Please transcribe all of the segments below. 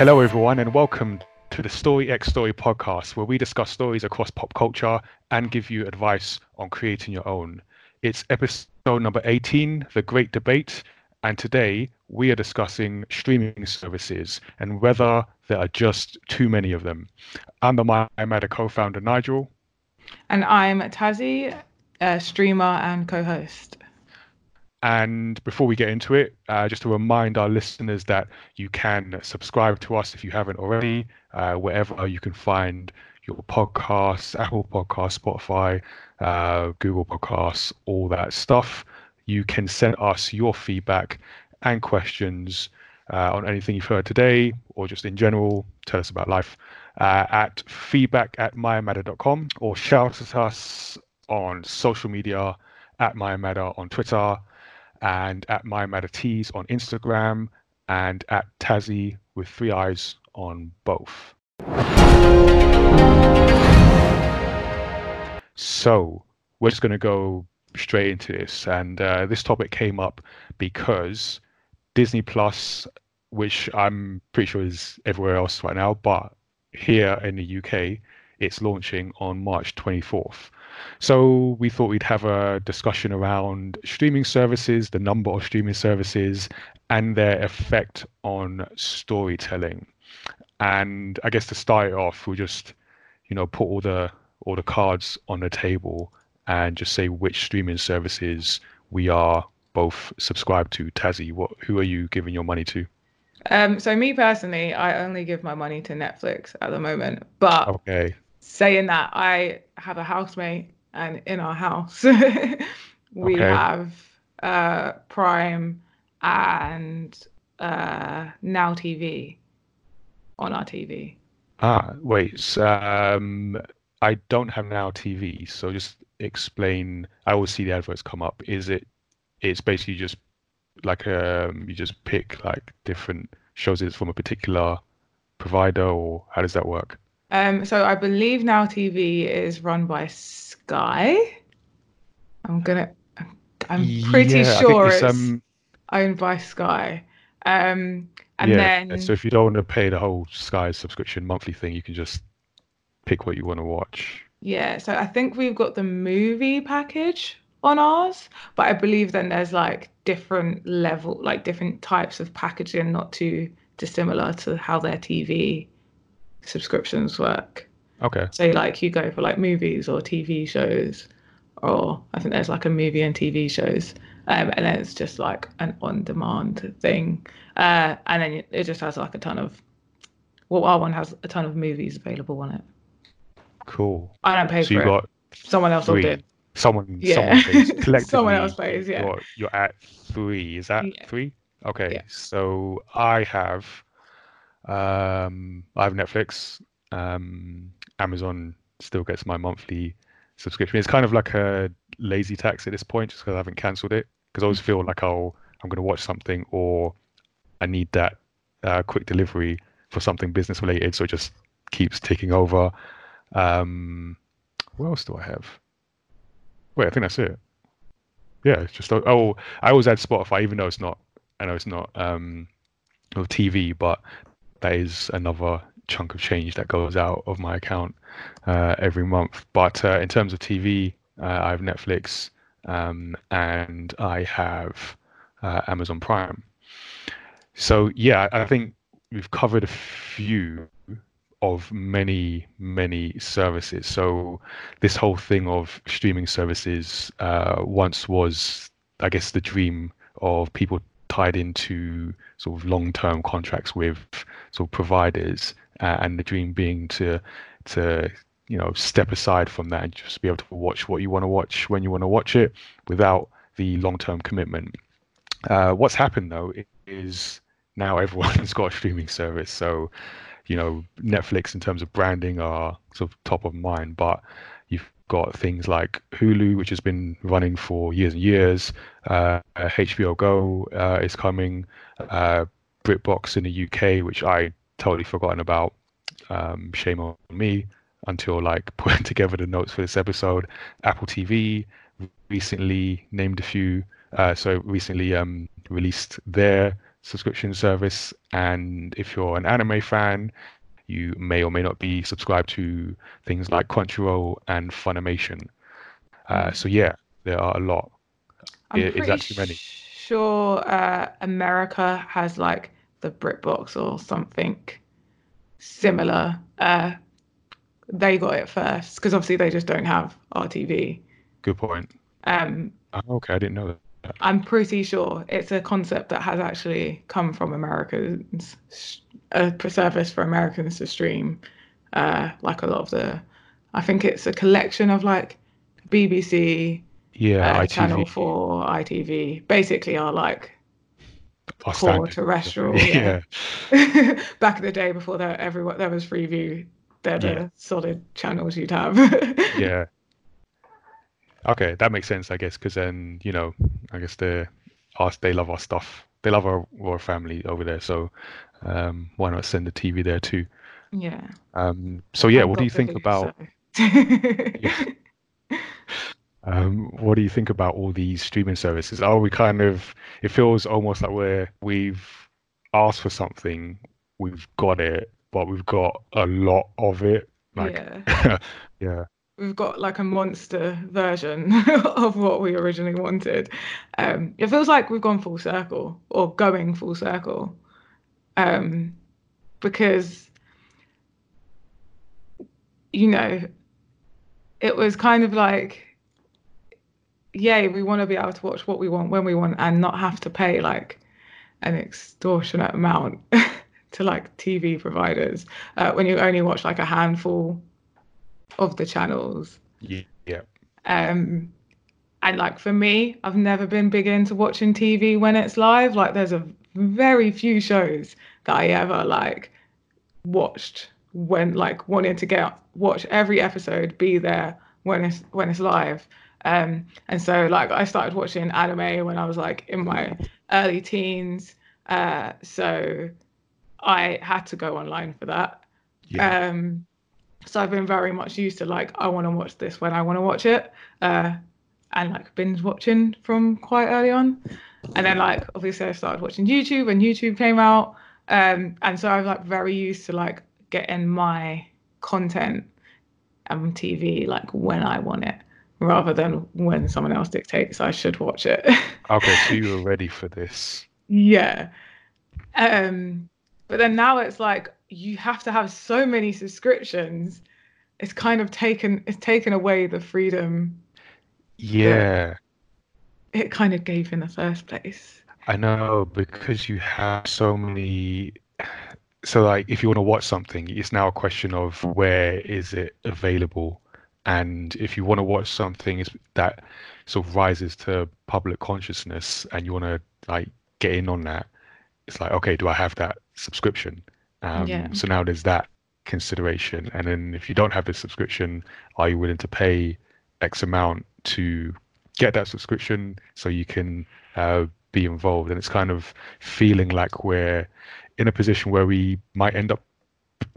Hello, everyone, and welcome to the Story X Story podcast, where we discuss stories across pop culture and give you advice on creating your own. It's episode number 18, The Great Debate, and today we are discussing streaming services and whether there are just too many of them. I'm the My co founder, Nigel. And I'm Tazzy, a streamer and co host. And before we get into it, uh, just to remind our listeners that you can subscribe to us if you haven't already, uh, wherever you can find your podcasts, Apple Podcasts, Spotify, uh, Google Podcasts, all that stuff. You can send us your feedback and questions uh, on anything you've heard today or just in general. Tell us about life uh, at feedback at myamatter.com or shout at us on social media at myamatter on Twitter and at myamatter on Instagram and at Tazzy with three eyes on both. So we're just going to go straight into this, and uh, this topic came up because Disney Plus, which I'm pretty sure is everywhere else right now, but here in the UK, it's launching on March 24th. So we thought we'd have a discussion around streaming services, the number of streaming services, and their effect on storytelling. And I guess to start off, we'll just, you know, put all the all the cards on the table and just say which streaming services we are both subscribed to. Tazzy, what who are you giving your money to? Um, so me personally, I only give my money to Netflix at the moment. But okay. Saying that, I have a housemate, and in our house, we okay. have uh, Prime and uh, Now TV on our TV. Ah, wait. Um, I don't have Now TV, so just explain. I always see the adverts come up. Is it? It's basically just like um, you just pick like different shows. It's from a particular provider, or how does that work? Um, so I believe Now TV is run by Sky. I'm gonna. I'm pretty yeah, sure it's, it's um, owned by Sky. Um, and yeah, then so if you don't want to pay the whole Sky subscription monthly thing, you can just pick what you want to watch. Yeah, so I think we've got the movie package on ours, but I believe then there's like different level, like different types of packaging, not too dissimilar to how their TV subscriptions work. Okay. So like you go for like movies or TV shows, or I think there's like a movie and TV shows, um, and then it's just like an on-demand thing, uh, and then it just has like a ton of. Well, our one has a ton of movies available on it. Cool. I don't pay so for you it. Got someone else three. did. Someone, yeah. someone pays. Collectively, someone else pays. Yeah. You're, you're at three. Is that yeah. three? Okay. Yeah. So I have, um, I have Netflix. Um, Amazon still gets my monthly subscription. It's kind of like a lazy tax at this point, just because I haven't cancelled it. Because I always feel like I'll I'm going to watch something or I need that uh, quick delivery for something business related, so it just keeps ticking over. Um, what else do I have? Wait, I think that's it. Yeah, it's just oh, I always add Spotify, even though it's not. I know it's not um, TV, but that is another chunk of change that goes out of my account uh, every month. But uh, in terms of TV, uh, I have Netflix um, and I have uh, Amazon Prime. So yeah, I think we've covered a few of many many services. So this whole thing of streaming services uh, once was, I guess, the dream of people tied into sort of long-term contracts with sort of providers uh, and the dream being to to you know step aside from that and just be able to watch what you want to watch when you want to watch it without the long-term commitment. Uh, what's happened though is now everyone's got a streaming service, so you know Netflix in terms of branding are sort of top of mind, but got things like Hulu, which has been running for years and years. Uh, HBO Go uh, is coming. Uh, BritBox in the UK, which I totally forgotten about. Um, shame on me until like putting together the notes for this episode. Apple TV recently named a few, uh, so recently um, released their subscription service. And if you're an anime fan, you may or may not be subscribed to things like Crunchyroll and Funimation. Uh, mm. so yeah, there are a lot. I'm is that too many? Sure, uh, America has like the BritBox or something similar. Uh, they got it first because obviously they just don't have RTV. Good point. Um, oh, okay, I didn't know that. I'm pretty sure it's a concept that has actually come from Americans, a service for Americans to stream. Uh, like a lot of the, I think it's a collection of like BBC, yeah, uh, Channel Four, ITV, basically are like Our core standard. terrestrial. Yeah. yeah. Back in the day, before there everyone there was Freeview, they're yeah. the solid channels you'd have. yeah. Okay, that makes sense, I guess, because then you know, I guess they us they love our stuff. They love our our family over there, so um, why not send the TV there too? Yeah. Um. So yeah, what do you think about? So. yeah. Um, what do you think about all these streaming services? Are we kind of? It feels almost like we're we've asked for something, we've got it, but we've got a lot of it. Like, yeah. yeah we've got like a monster version of what we originally wanted. Um, it feels like we've gone full circle or going full circle um, because, you know, it was kind of like, yay, we want to be able to watch what we want when we want and not have to pay like an extortionate amount to like TV providers uh, when you only watch like a handful of the channels. Yeah. yeah. Um, and like for me, I've never been big into watching TV when it's live. Like there's a very few shows that I ever like watched when like wanted to get watch every episode, be there when it's when it's live. Um, and so like I started watching anime when I was like in my early teens. Uh, so I had to go online for that. Yeah. Um, so I've been very much used to like I want to watch this when I want to watch it, uh, and like binge watching from quite early on. And then like obviously I started watching YouTube and YouTube came out, um, and so I was like very used to like getting my content on TV like when I want it, rather than when someone else dictates I should watch it. okay, so you were ready for this. Yeah. Um, but then now it's like you have to have so many subscriptions. It's kind of taken it's taken away the freedom yeah. it kind of gave in the first place. I know because you have so many so like if you want to watch something it's now a question of where is it available? And if you want to watch something that sort of rises to public consciousness and you want to like get in on that it's like okay do i have that subscription um, yeah. So now there's that consideration. And then if you don't have the subscription, are you willing to pay X amount to get that subscription so you can uh, be involved? And it's kind of feeling like we're in a position where we might end up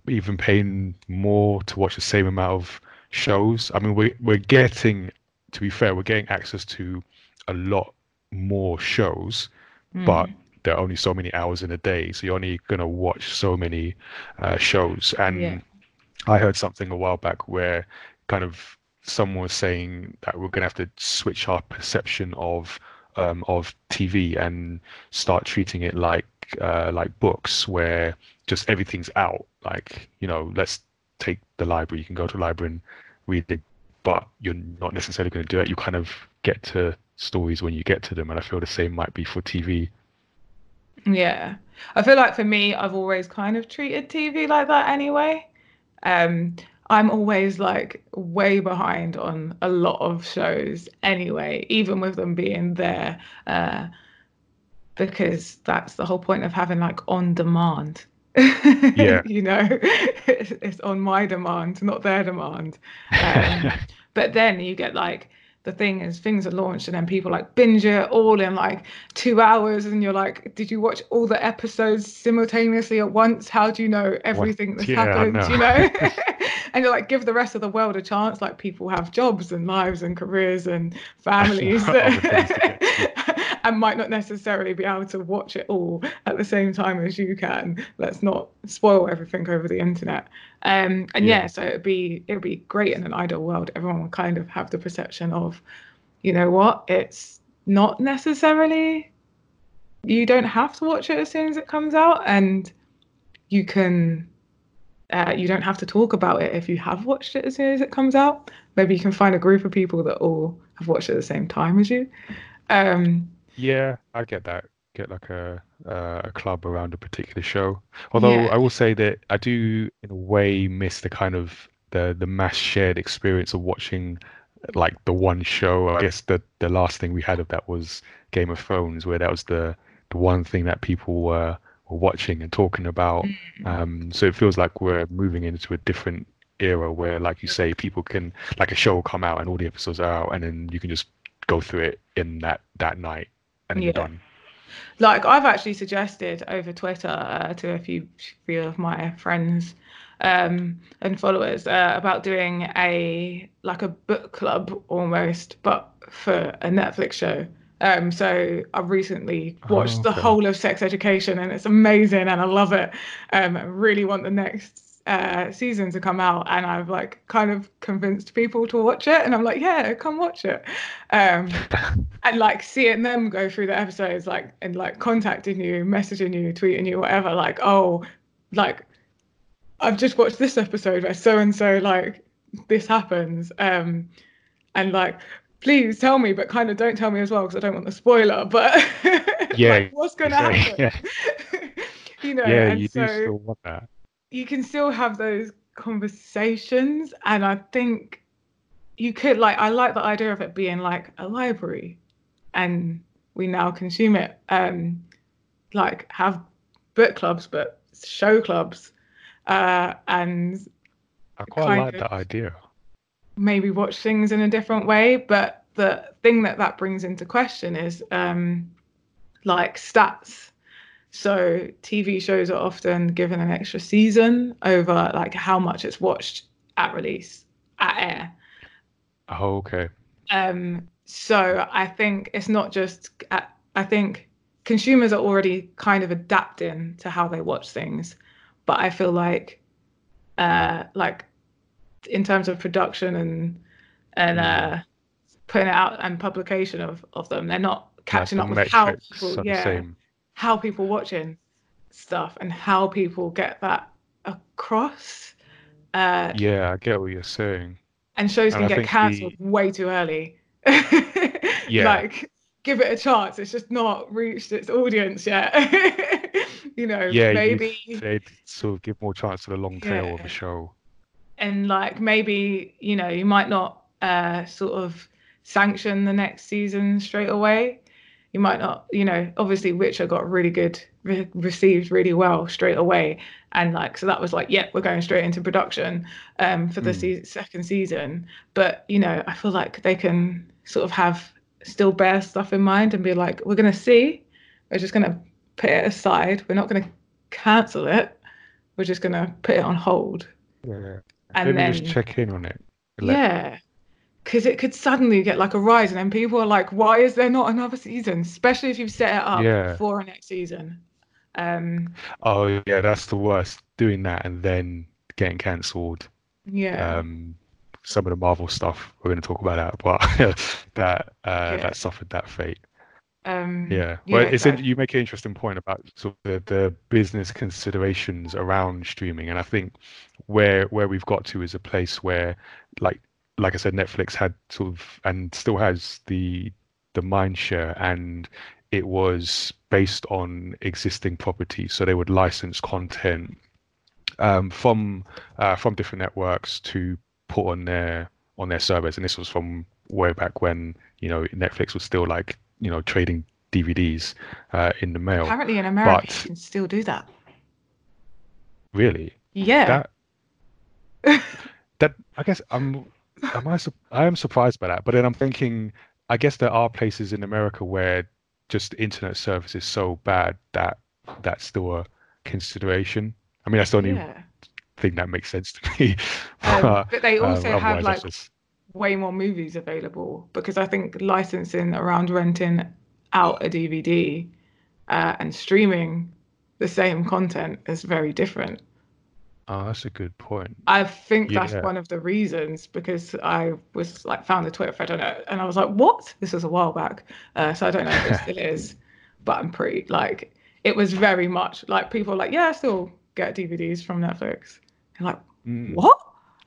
even paying more to watch the same amount of shows. I mean, we're, we're getting, to be fair, we're getting access to a lot more shows, mm. but there are only so many hours in a day, so you're only gonna watch so many uh, shows. And yeah. I heard something a while back where kind of someone was saying that we're gonna have to switch our perception of um, of TV and start treating it like uh, like books, where just everything's out. Like you know, let's take the library. You can go to the library and read it, but you're not necessarily going to do it. You kind of get to stories when you get to them, and I feel the same might be for TV. Yeah. I feel like for me, I've always kind of treated TV like that anyway. Um, I'm always like way behind on a lot of shows anyway, even with them being there, uh, because that's the whole point of having like on demand. Yeah. you know, it's, it's, on my demand, not their demand. Um, but then you get like the thing is things are launched and then people like binge it all in like two hours and you're like did you watch all the episodes simultaneously at once? How do you know everything that's yeah, happened? know. you know? And you're like give the rest of the world a chance. Like people have jobs and lives and careers and families and might not necessarily be able to watch it all at the same time as you can. Let's not spoil everything over the internet. Um, and yeah. yeah, so it'd be it'd be great in an ideal world. Everyone would kind of have the perception of, you know what, it's not necessarily you don't have to watch it as soon as it comes out and you can uh, you don't have to talk about it if you have watched it as soon as it comes out. Maybe you can find a group of people that all have watched it at the same time as you. Um, yeah, I get that. Get like a uh, a club around a particular show. Although yeah. I will say that I do, in a way, miss the kind of the the mass shared experience of watching like the one show. I guess the the last thing we had of that was Game of Thrones, where that was the the one thing that people were were watching and talking about. Mm. Um, so it feels like we're moving into a different era where, like you say, people can like a show will come out and all the episodes are out, and then you can just go through it in that that night and yeah. you're done. Like I've actually suggested over Twitter uh, to a few few of my friends um, and followers uh, about doing a like a book club almost, but for a Netflix show. Um, so I've recently watched oh, okay. the whole of Sex Education, and it's amazing, and I love it. Um, I really want the next uh, season to come out, and I've like kind of convinced people to watch it, and I'm like, yeah, come watch it, um, and like seeing them go through the episodes, like and like contacting you, messaging you, tweeting you, whatever, like, oh, like I've just watched this episode where so and so like this happens, um, and like please tell me, but kind of don't tell me as well because I don't want the spoiler. But yeah, like, what's going to happen? Yeah. you know, yeah, you so do still want that. You can still have those conversations, and I think you could like. I like the idea of it being like a library, and we now consume it. Um, like have book clubs, but show clubs, uh, and I quite like that idea maybe watch things in a different way. But the thing that that brings into question is um, like stats. So TV shows are often given an extra season over like how much it's watched at release, at air. Oh, okay. Um, so I think it's not just. I think consumers are already kind of adapting to how they watch things, but I feel like, uh, like in terms of production and and uh, putting it out and publication of, of them. They're not catching up with how people, yeah, how people watching stuff and how people get that across. Uh, yeah, I get what you're saying. And shows and can I get cancelled the... way too early. yeah. Like, give it a chance. It's just not reached its audience yet. you know, yeah, maybe they'd sort of give more chance to the long tail yeah. of a show and like maybe you know you might not uh, sort of sanction the next season straight away. You might not, you know, obviously Witcher got really good, re- received really well straight away, and like so that was like, yeah, we're going straight into production um, for the mm. se- second season. But you know, I feel like they can sort of have still bear stuff in mind and be like, we're gonna see, we're just gonna put it aside, we're not gonna cancel it, we're just gonna put it on hold. Yeah and Maybe then just check in on it. Let... Yeah, because it could suddenly get like a rise, and then people are like, "Why is there not another season?" Especially if you've set it up yeah. for a next season. Um, oh yeah, that's the worst. Doing that and then getting cancelled. Yeah. Um, some of the Marvel stuff we're going to talk about that, but that uh, yeah. that suffered that fate. Um, yeah, well, yeah, it's in, you make an interesting point about sort of the, the business considerations around streaming, and I think where where we've got to is a place where, like like I said, Netflix had sort of and still has the the mind share, and it was based on existing properties, so they would license content um, from uh, from different networks to put on their on their servers, and this was from way back when you know Netflix was still like you know trading DVDs uh, in the mail. Apparently, in America, but, you can still do that. Really? Yeah. That, that I guess I'm. Am I? I am surprised by that, but then I'm thinking. I guess there are places in America where just internet service is so bad that that's still a consideration. I mean, that's the only yeah. thing that makes sense to me. Um, but they also um, have like just way more movies available because I think licensing around renting out a DVD uh, and streaming the same content is very different. Oh, that's a good point. I think yeah. that's one of the reasons because I was like found the Twitter thread on it and I was like, what? This was a while back, uh, so I don't know if it still is, but I'm pretty like it was very much like people like, yeah, I still get DVDs from Netflix. And like, mm. what?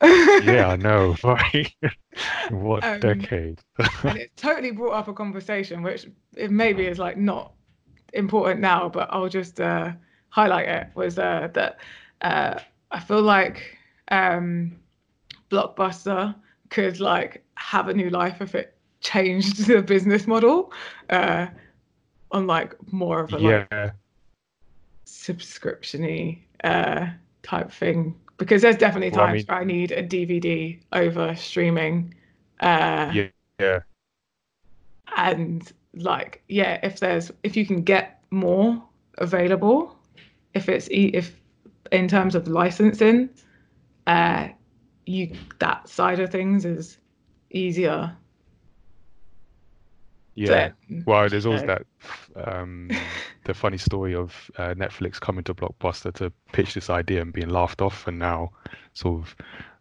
yeah, I know. Right? what um, decade? and it totally brought up a conversation, which it maybe is like not important now, but I'll just uh, highlight it. Was uh, that uh, I feel like um, Blockbuster could like have a new life if it changed the business model uh, on like more of a yeah. like subscriptiony uh, type thing because there's definitely times well, I mean, where I need a DVD over streaming. Uh, yeah, yeah. And like, yeah, if there's if you can get more available, if it's if in terms of licensing, uh, you that side of things is easier. Yeah. well, there's always that um, the funny story of uh, Netflix coming to Blockbuster to pitch this idea and being laughed off, and now sort of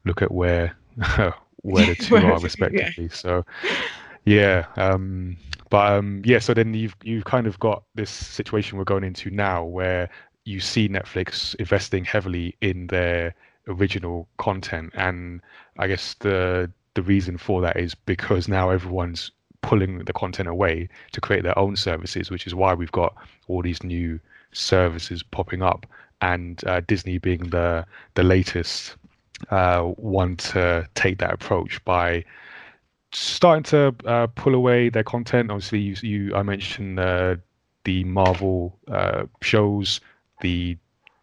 look at where where the two are respectively. Yeah. So yeah, um, but um, yeah, so then you've you've kind of got this situation we're going into now where you see Netflix investing heavily in their original content, and I guess the the reason for that is because now everyone's pulling the content away to create their own services, which is why we've got all these new services popping up, and uh, Disney being the the latest uh, one to take that approach by starting to uh, pull away their content. Obviously, you, you I mentioned uh, the Marvel uh, shows, the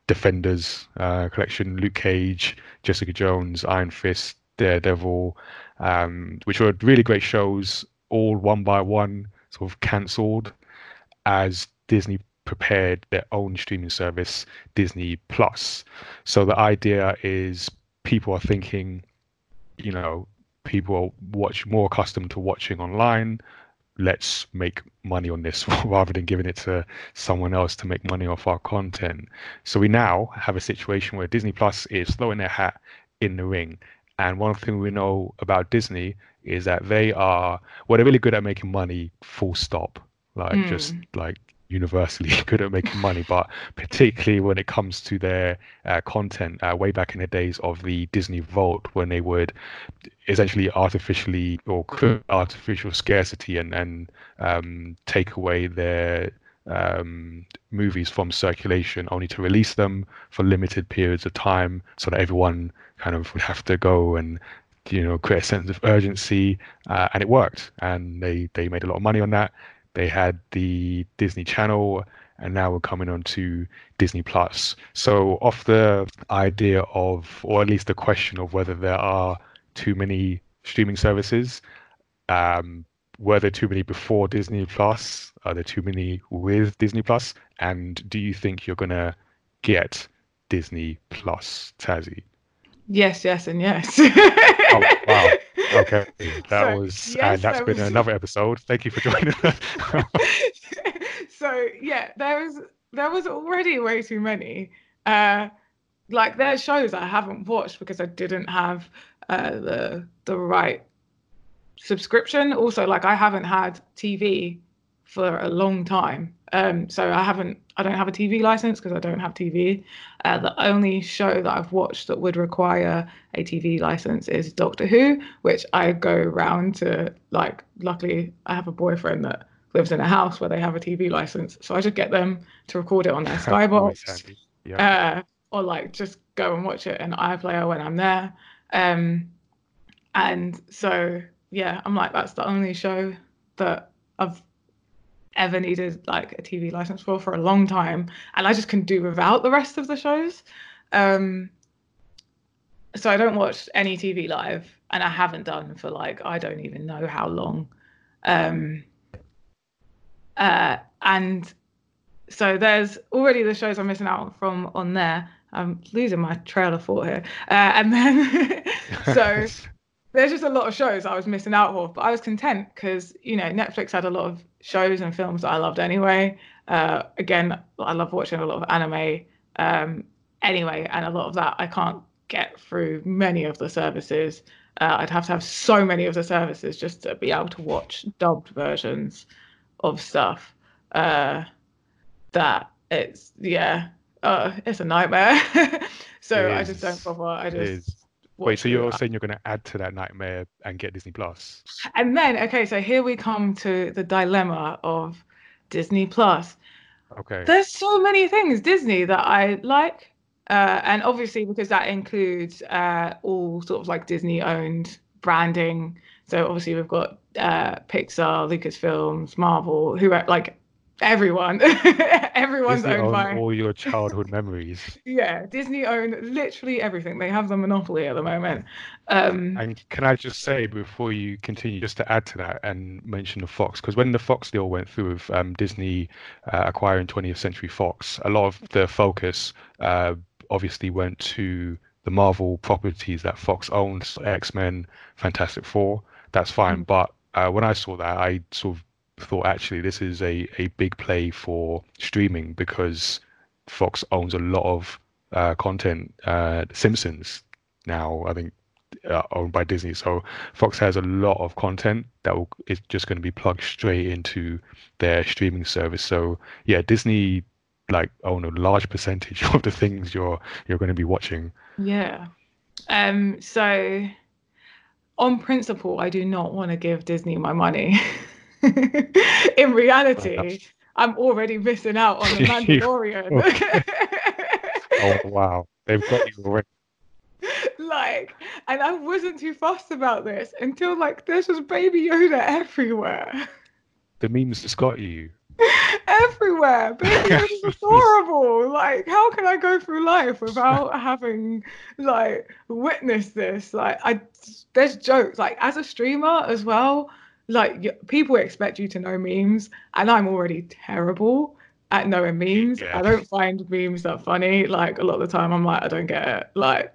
Defenders uh, collection, Luke Cage, Jessica Jones, Iron Fist, Daredevil, um, which were really great shows all one by one sort of cancelled as Disney prepared their own streaming service, Disney Plus. So the idea is people are thinking, you know, people are watch more accustomed to watching online. Let's make money on this rather than giving it to someone else to make money off our content. So we now have a situation where Disney Plus is throwing their hat in the ring. And one thing we know about Disney is that they are well they're really good at making money full stop like mm. just like universally good at making money but particularly when it comes to their uh, content uh, way back in the days of the disney vault when they would essentially artificially or create artificial scarcity and and um, take away their um, movies from circulation only to release them for limited periods of time so that everyone kind of would have to go and you know create a sense of urgency uh, and it worked and they they made a lot of money on that they had the disney channel and now we're coming on to disney plus. So off the idea of or at least the question of whether there are too many streaming services um, were there too many before disney plus? Are there too many with disney Plus? and do you think you're going to get disney plus tazzy Yes, yes, and yes. oh, wow. Okay. That so, was, yes, and that's been was... another episode. Thank you for joining us. so, yeah, there was, there was already way too many. Uh, like, there's shows I haven't watched because I didn't have uh, the the right subscription. Also, like, I haven't had TV for a long time. Um, so I haven't, I don't have a TV license because I don't have TV. Uh, the only show that I've watched that would require a TV license is Doctor Who, which I go round to. Like, luckily, I have a boyfriend that lives in a house where they have a TV license, so I just get them to record it on their Skybox, yeah. uh, or like just go and watch it in iPlayer when I'm there. Um, and so yeah, I'm like, that's the only show that I've ever needed like a TV license for for a long time, and I just can do without the rest of the shows. Um, so I don't watch any TV live, and I haven't done for like I don't even know how long. Um, uh, and so there's already the shows I'm missing out from on there. I'm losing my trail of thought here, uh, and then so there's just a lot of shows I was missing out of, but I was content because you know Netflix had a lot of shows and films that I loved anyway. Uh, again, I love watching a lot of anime um, anyway, and a lot of that I can't get through many of the services. Uh, I'd have to have so many of the services just to be able to watch dubbed versions of stuff. Uh, that it's yeah, uh, it's a nightmare. so I just don't bother. I just Wait, so you're saying you're going to add to that nightmare and get Disney Plus? And then, okay, so here we come to the dilemma of Disney Plus. Okay. There's so many things Disney that I like, uh, and obviously because that includes uh, all sort of like Disney-owned branding. So obviously we've got uh, Pixar, Lucasfilms, Marvel, who are like everyone. Everyone's Disney owned by all your childhood memories. Yeah disney own literally everything. They have the monopoly at the moment. Um, and can i just say before you continue just to add to that and mention the fox because when the fox deal went through with um, disney uh, acquiring 20th century fox a lot of the focus uh, obviously went to the marvel properties that fox owns x-men fantastic four. That's fine. Mm-hmm. but uh, when i saw that i sort of thought actually this is a, a big play for streaming because Fox owns a lot of uh, content. Uh, Simpsons now, I think, uh, owned by Disney. So Fox has a lot of content that will, is just going to be plugged straight into their streaming service. So yeah, Disney like own a large percentage of the things you're you're going to be watching. Yeah. Um. So on principle, I do not want to give Disney my money. in reality, I'm already missing out on the Mandalorian. oh wow, they've got you already. Like, and I wasn't too fussed about this until like there's just Baby Yoda everywhere. The memes just got you. everywhere. Baby Yoda's adorable. Like, how can I go through life without having like witnessed this? Like, I there's jokes like as a streamer as well like people expect you to know memes and i'm already terrible at knowing memes. Yeah. i don't find memes that funny. Like a lot of the time i'm like i don't get it. Like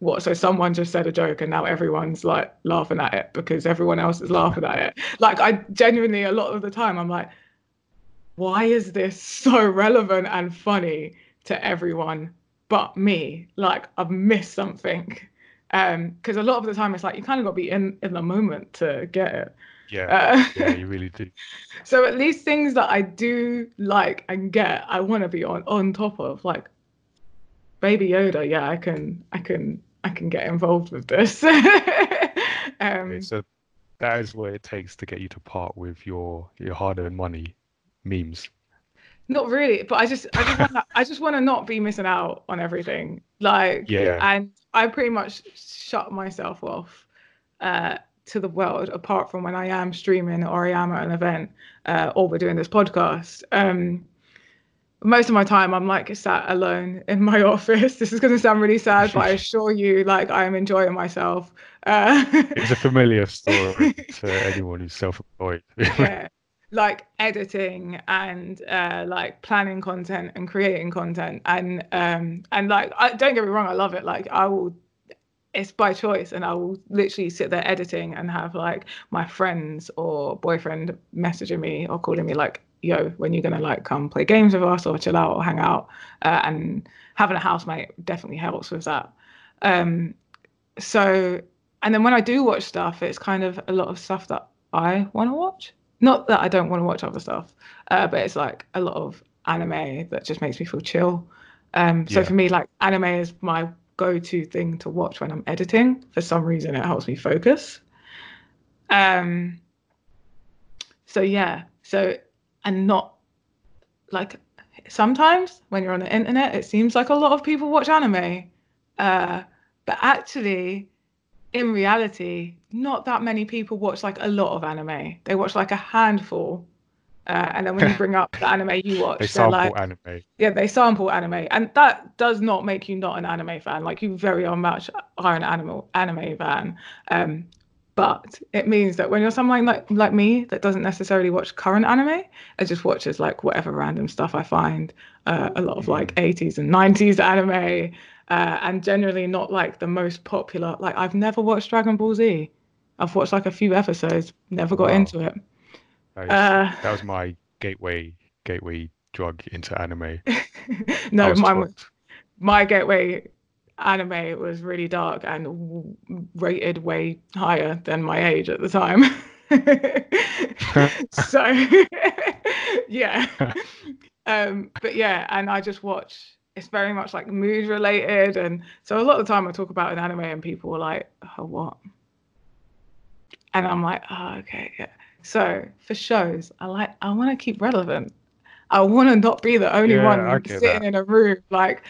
what so someone just said a joke and now everyone's like laughing at it because everyone else is laughing at it. Like i genuinely a lot of the time i'm like why is this so relevant and funny to everyone but me? Like i've missed something. Um because a lot of the time it's like you kind of got to be in in the moment to get it yeah, uh, yeah, you really do. So at least things that I do like and get, I want to be on on top of. Like Baby Yoda, yeah, I can, I can, I can get involved with this. um, okay, so that is what it takes to get you to part with your your hard-earned money, memes. Not really, but I just, I just want, I just want to not be missing out on everything. Like, yeah, and I pretty much shut myself off. Uh, to the world apart from when I am streaming or I am at an event uh, or we're doing this podcast. Um, most of my time I'm like sat alone in my office. This is going to sound really sad, but I assure you, like I am enjoying myself. Uh, it's a familiar story to anyone who's self-employed. yeah, like editing and uh, like planning content and creating content, and um, and like I, don't get me wrong, I love it. Like I will it's by choice and i will literally sit there editing and have like my friends or boyfriend messaging me or calling me like yo when you're gonna like come play games with us or chill out or hang out? Uh, and having a housemate definitely helps with that. Um so and then when i do watch stuff it's kind of a lot of stuff that i want to watch. Not that i don't want to watch other stuff uh, but it's like a lot of anime that just makes me feel chill. Um so yeah. for me like anime is my go-to thing to watch when I'm editing. For some reason, it helps me focus. Um. So yeah. So and not like sometimes when you're on the internet, it seems like a lot of people watch anime, uh, but actually, in reality, not that many people watch like a lot of anime. They watch like a handful uh, and then when you bring up the anime you watch, they sample like, anime. Yeah, they sample anime, and that does not make you not an anime fan. Like you very much are an animal anime fan. Um, but it means that when you're someone like like me that doesn't necessarily watch current anime, it just watches like whatever random stuff I find. Uh, a lot of like 80s and 90s anime, uh, and generally not like the most popular. Like I've never watched Dragon Ball Z. I've watched like a few episodes, never got wow. into it. That, is, uh, that was my gateway gateway drug into anime. no, my my gateway anime was really dark and rated way higher than my age at the time. so yeah. Um, but yeah, and I just watch it's very much like mood related and so a lot of the time I talk about an anime and people are like, Oh what? And I'm like, oh okay, yeah. So for shows, I like I wanna keep relevant. I wanna not be the only yeah, one sitting that. in a room like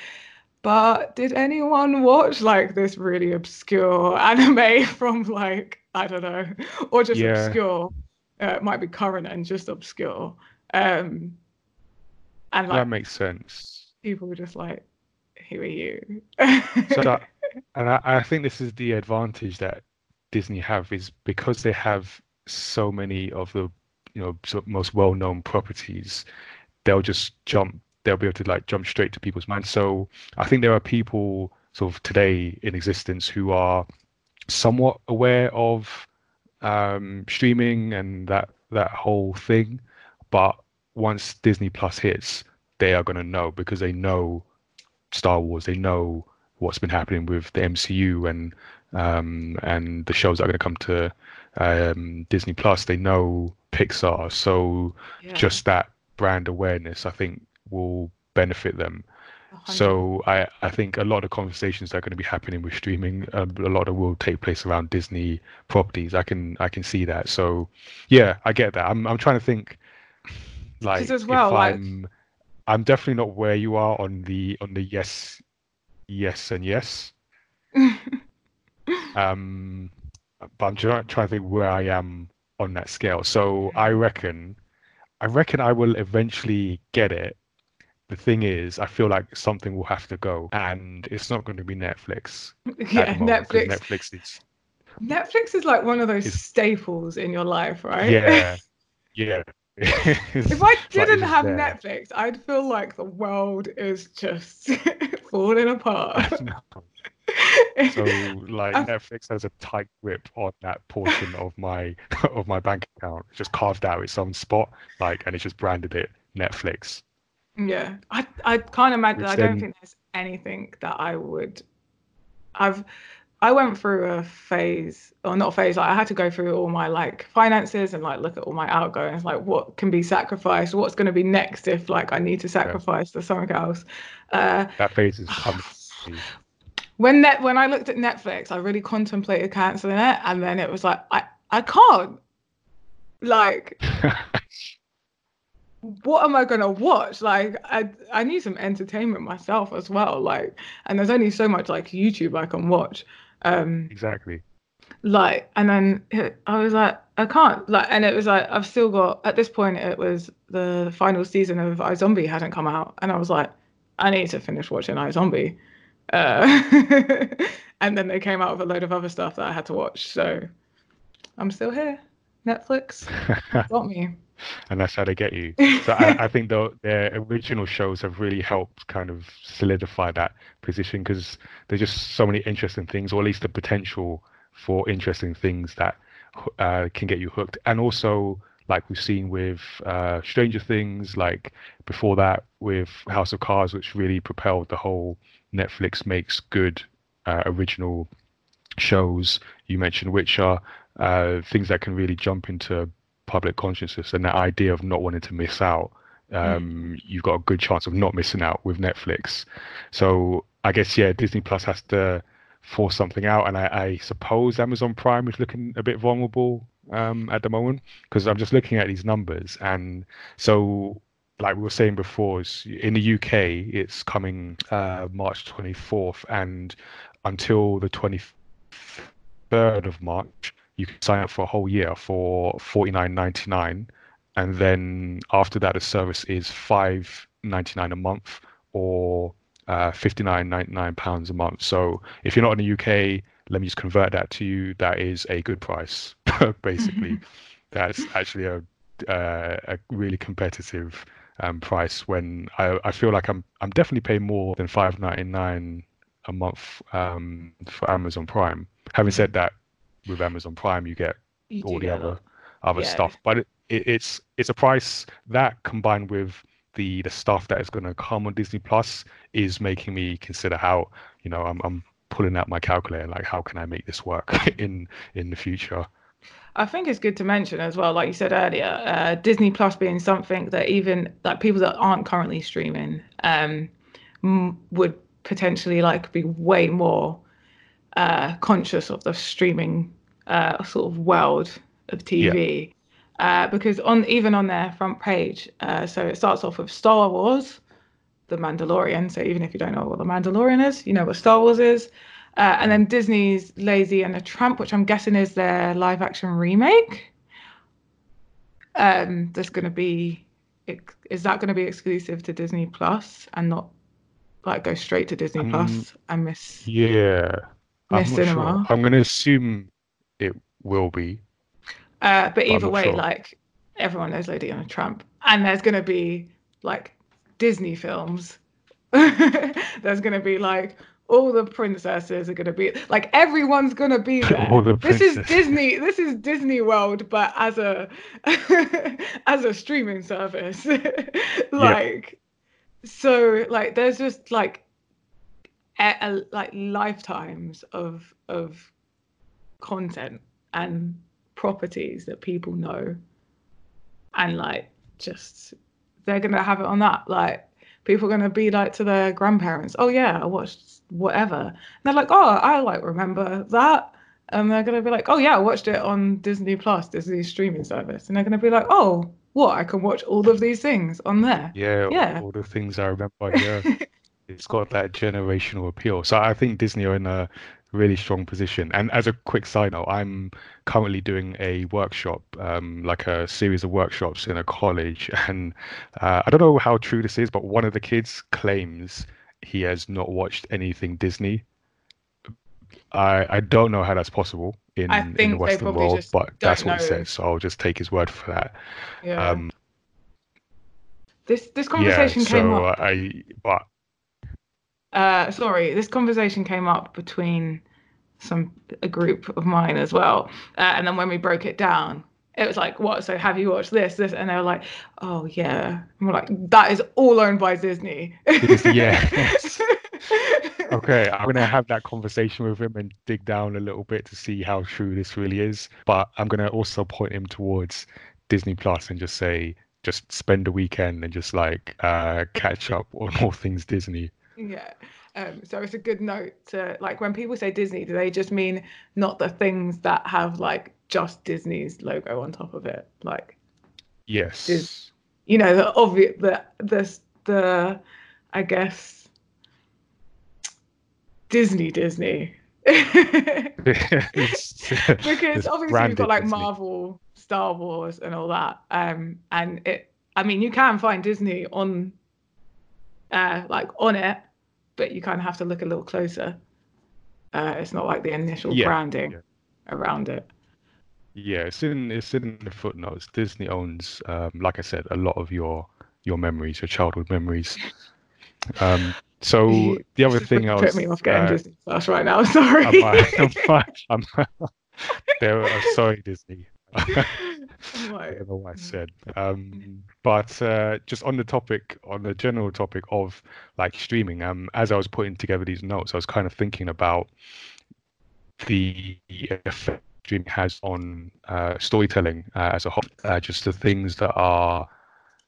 but did anyone watch like this really obscure anime from like I don't know, or just yeah. obscure? Uh, it might be current and just obscure. Um, and like, that makes sense. People were just like, "Who are you?" so that, and I, I think this is the advantage that Disney have is because they have so many of the you know sort of most well-known properties, they'll just jump they'll be able to like jump straight to people's minds. So I think there are people sort of today in existence who are somewhat aware of um, streaming and that that whole thing, but once Disney Plus hits, they are going to know because they know Star Wars, they know what's been happening with the MCU and um, and the shows that are going to come to um, Disney Plus. They know Pixar, so yeah. just that brand awareness, I think, will benefit them. 100. So I, I think a lot of conversations that are going to be happening with streaming, uh, a lot of will take place around Disney properties. I can I can see that. So yeah, I get that. I'm I'm trying to think like as well, if like... I'm I'm definitely not where you are on the on the yes yes and yes. um but I'm trying, trying to think where I am on that scale. So mm-hmm. I reckon I reckon I will eventually get it the thing is, I feel like something will have to go, and it's not going to be Netflix. Yeah, Netflix. Netflix is. Netflix is like one of those staples in your life, right? Yeah, yeah. if I didn't have there. Netflix, I'd feel like the world is just falling apart. So like Netflix has a tight grip on that portion of my of my bank account. It's just carved out its own spot, like, and it's just branded it Netflix. Yeah, I I can't imagine. Which I don't then... think there's anything that I would. I've I went through a phase, or not a phase. Like I had to go through all my like finances and like look at all my outgoings. Like what can be sacrificed? What's going to be next if like I need to sacrifice yeah. to something else? Uh, that phase is coming. When net when I looked at Netflix, I really contemplated canceling it, and then it was like I I can't. Like what am I gonna watch? Like I I need some entertainment myself as well. Like and there's only so much like YouTube I can watch. Um Exactly. Like and then I was like, I can't. Like and it was like I've still got at this point it was the final season of iZombie hadn't come out and I was like, I need to finish watching iZombie. Uh and then they came out with a load of other stuff that I had to watch. So I'm still here. Netflix got me and that's how they get you. So I, I, think the, their original shows have really helped kind of solidify that position because there's just so many interesting things, or at least the potential for interesting things that uh, can get you hooked. And also, like we've seen with uh, Stranger Things, like before that with House of Cards, which really propelled the whole Netflix makes good uh, original shows. You mentioned which are uh, things that can really jump into public consciousness and that idea of not wanting to miss out um, mm. you've got a good chance of not missing out with netflix so i guess yeah disney plus has to force something out and i, I suppose amazon prime is looking a bit vulnerable um, at the moment because i'm just looking at these numbers and so like we were saying before in the uk it's coming uh, march 24th and until the 23rd of march you can sign up for a whole year for forty nine ninety nine, and then after that, the service is five ninety nine a month or uh, fifty nine ninety nine pounds a month. So if you're not in the UK, let me just convert that to you. That is a good price, basically. That's actually a uh, a really competitive um, price. When I I feel like I'm I'm definitely paying more than five ninety nine a month um, for Amazon Prime. Having said that, with Amazon Prime, you get you all the other other yeah. stuff. But it, it, it's it's a price that combined with the the stuff that is going to come on Disney Plus is making me consider how you know I'm I'm pulling out my calculator like how can I make this work in in the future. I think it's good to mention as well, like you said earlier, uh, Disney Plus being something that even like people that aren't currently streaming um, m- would potentially like be way more uh, conscious of the streaming uh, sort of world of TV. Yeah. Uh, because on even on their front page, uh, so it starts off with Star Wars, The Mandalorian. So even if you don't know what The Mandalorian is, you know what Star Wars is. Uh, and then Disney's Lady and the Tramp, which I'm guessing is their live action remake. Um, there's going to be, is that going to be exclusive to Disney Plus and not like go straight to Disney um, Plus and miss? Yeah, miss I'm cinema. Sure. I'm going to assume it will be. Uh, but either way, sure. like everyone knows Lady and the Tramp, and there's going to be like Disney films. there's going to be like all the princesses are gonna be like everyone's gonna be there. this is Disney. This is Disney World, but as a as a streaming service. like, so like there's just like a, a, like lifetimes of of content and properties that people know, and like just they're gonna have it on that like people are going to be like to their grandparents, oh yeah, I watched whatever. And they're like, oh, I like remember that. And they're going to be like, oh yeah, I watched it on Disney Plus, Disney streaming service. And they're going to be like, oh, what? I can watch all of these things on there. Yeah, yeah. all the things I remember. Yeah, it's got that generational appeal. So I think Disney are in a really strong position. And as a quick side note, I'm currently doing a workshop, um, like a series of workshops in a college. And uh, I don't know how true this is, but one of the kids claims he has not watched anything Disney. I I don't know how that's possible in, in the Western world, but that's what know. he says. So I'll just take his word for that. Yeah. Um, this this conversation yeah, came so up. I but uh, sorry, this conversation came up between some a group of mine as well, uh, and then when we broke it down, it was like, "What? So have you watched this? This?" And they were like, "Oh yeah." And we're like, "That is all owned by Disney." yeah. okay, I'm gonna have that conversation with him and dig down a little bit to see how true this really is. But I'm gonna also point him towards Disney Plus and just say, just spend a weekend and just like uh, catch up on all things Disney. Yeah. Um, so it's a good note to like when people say Disney, do they just mean not the things that have like just Disney's logo on top of it? Like Yes. Is, you know, the obvious the the the I guess Disney Disney. because obviously we've got like Disney. Marvel, Star Wars and all that. Um and it I mean you can find Disney on uh like on it but you kind of have to look a little closer. Uh, it's not like the initial yeah, branding yeah. around it. Yeah, it's in it's in the footnotes. Disney owns, um, like I said, a lot of your your memories, your childhood memories. Um, so the other thing I was put me off getting uh, Disney Plus right now. Sorry. I'm, I'm, I'm, I'm sorry, Disney. I don't know what I said. Um, but uh, just on the topic, on the general topic of like streaming, um, as I was putting together these notes, I was kind of thinking about the effect streaming has on uh, storytelling uh, as a whole. Uh, just the things that are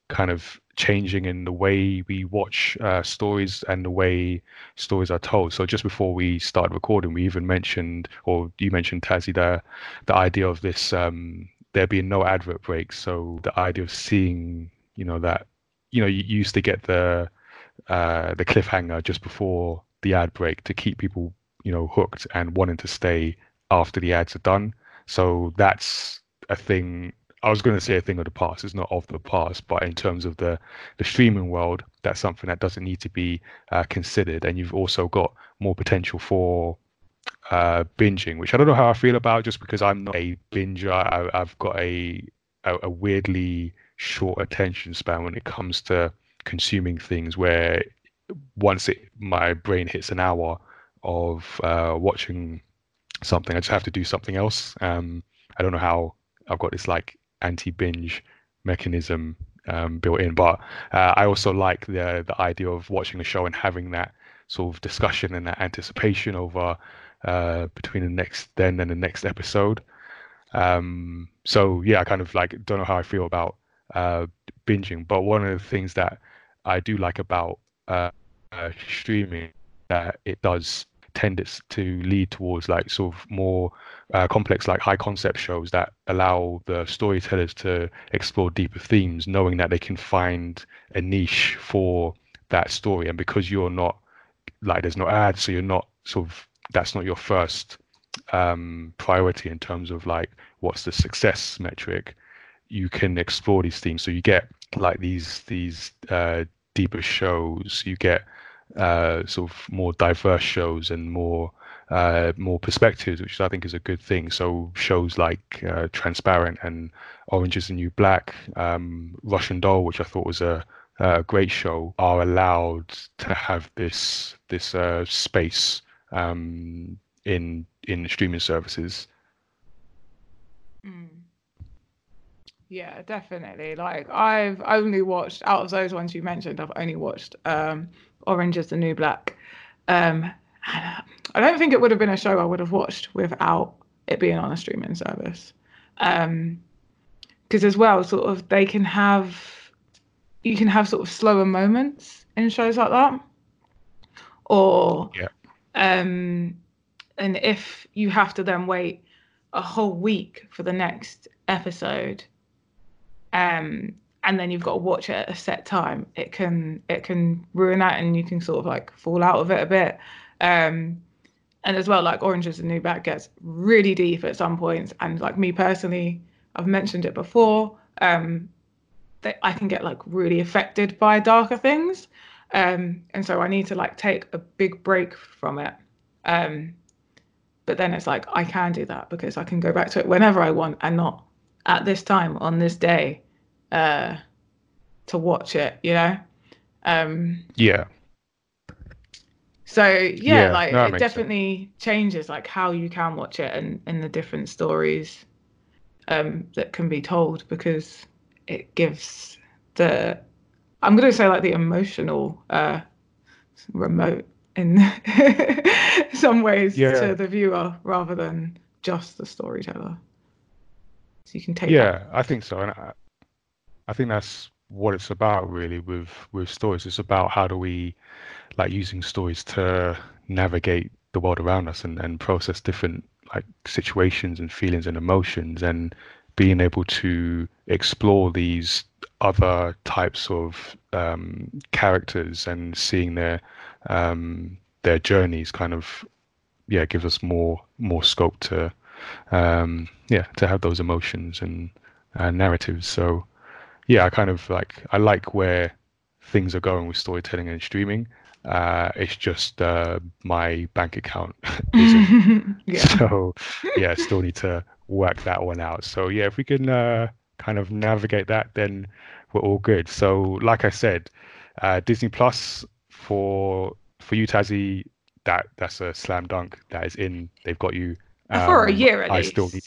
kind of changing in the way we watch uh, stories and the way stories are told. So just before we started recording, we even mentioned, or you mentioned Tazzy, the the idea of this um, there being no advert breaks. So the idea of seeing, you know, that, you know, you used to get the uh, the cliffhanger just before the ad break to keep people, you know, hooked and wanting to stay after the ads are done. So that's a thing. I was going to say a thing of the past. It's not of the past, but in terms of the the streaming world, that's something that doesn't need to be uh, considered. And you've also got more potential for uh, binging, which I don't know how I feel about, just because I'm not a binger. I, have got a, a, a weirdly short attention span when it comes to consuming things. Where once it my brain hits an hour of uh, watching something, I just have to do something else. Um, I don't know how I've got this like anti-binge mechanism um, built in. But uh, I also like the the idea of watching the show and having that sort of discussion and that anticipation over uh, between the next then and the next episode. Um, so yeah, I kind of like don't know how I feel about uh, binging, but one of the things that I do like about uh, streaming that it does tend to lead towards like sort of more uh, complex, like high concept shows that allow the storytellers to explore deeper themes, knowing that they can find a niche for that story. And because you're not like there's no ads, so you're not sort of that's not your first um, priority in terms of like what's the success metric. You can explore these themes, so you get like these these uh, deeper shows. You get uh, sort of more diverse shows and more uh, more perspectives, which I think is a good thing. So shows like uh, Transparent and Orange is the New Black, um, Russian Doll, which I thought was a, a great show, are allowed to have this this uh, space um, in in streaming services. Mm. Yeah, definitely. Like I've only watched out of those ones you mentioned, I've only watched um, Orange is the New Black. Um, I don't think it would have been a show I would have watched without it being on a streaming service. Because um, as well, sort of they can have you can have sort of slower moments in shows like that, or yeah. um, and if you have to then wait a whole week for the next episode, um, and then you've got to watch it at a set time, it can it can ruin that, and you can sort of like fall out of it a bit. Um, and as well, like Orange is the New Black gets really deep at some points, and like me personally, I've mentioned it before. Um, that I can get like really affected by darker things, um, and so I need to like take a big break from it. Um, but then it's like I can do that because I can go back to it whenever I want and not at this time on this day uh, to watch it, you know? Um, yeah. So yeah, yeah like no, it definitely sense. changes like how you can watch it and, and the different stories um, that can be told because it gives the I'm gonna say like the emotional uh, remote in some ways yeah. to the viewer rather than just the storyteller. So you can take. Yeah, that. I think so, and I, I think that's what it's about really with with stories. It's about how do we like using stories to navigate the world around us and, and process different like situations and feelings and emotions and being able to explore these other types of um, characters and seeing their um, their journeys kind of yeah gives us more more scope to um, yeah to have those emotions and uh, narratives so yeah, I kind of like I like where things are going with storytelling and streaming. Uh, it's just uh, my bank account isn't. yeah. So yeah, still need to work that one out. So yeah, if we can uh, kind of navigate that, then we're all good. So like I said, uh, Disney Plus for for you, Tazzy, that that's a slam dunk. That is in. They've got you um, for a um, year at I least. still need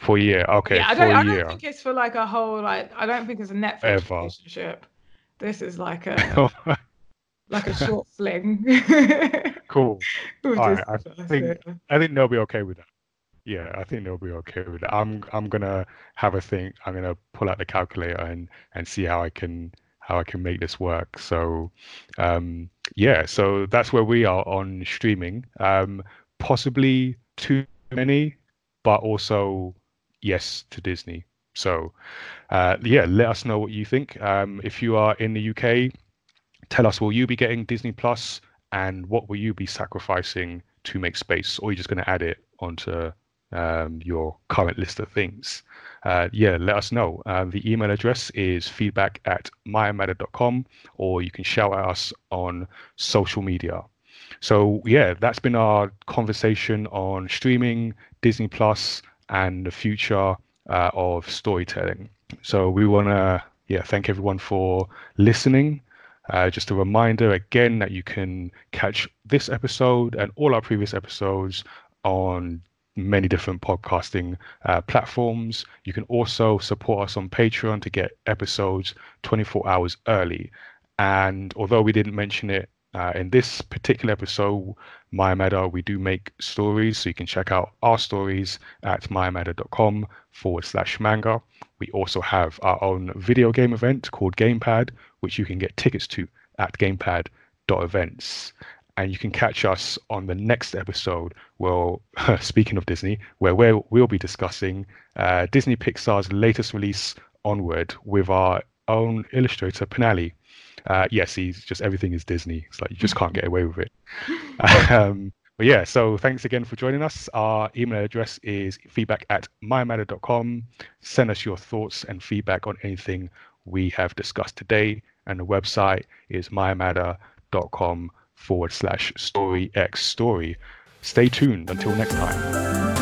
for a year. Okay. Yeah, I don't, I don't think it's for like a whole like I don't think it's a Netflix Ever. relationship. This is like a like a short fling. cool. All right, I think I think they'll be okay with that. Yeah, I think they'll be okay with that. I'm I'm gonna have a think. I'm gonna pull out the calculator and and see how I can how I can make this work. So um yeah, so that's where we are on streaming. Um possibly too many, but also yes to Disney. So, uh, yeah, let us know what you think. Um, if you are in the UK, tell us will you be getting Disney Plus and what will you be sacrificing to make space, or are you just going to add it onto um, your current list of things? Uh, yeah, let us know. Uh, the email address is feedback at mayamada.com, or you can shout at us on social media. So, yeah, that's been our conversation on streaming, Disney Plus, and the future uh, of storytelling. So we want to yeah thank everyone for listening. Uh, just a reminder again that you can catch this episode and all our previous episodes on many different podcasting uh, platforms. You can also support us on Patreon to get episodes 24 hours early. And although we didn't mention it uh, in this particular episode, Mayamada, we do make stories, so you can check out our stories at mayamada.com forward slash manga. We also have our own video game event called Gamepad, which you can get tickets to at gamepad.events. And you can catch us on the next episode. Well, speaking of Disney, where we'll, we'll be discussing uh, Disney Pixar's latest release, Onward, with our own illustrator, Penali. Uh, yes, he's just everything is Disney. It's like you just can't get away with it. um, but yeah, so thanks again for joining us. Our email address is feedback at mayamada.com. Send us your thoughts and feedback on anything we have discussed today. And the website is mayamada.com forward slash story x story. Stay tuned until next time.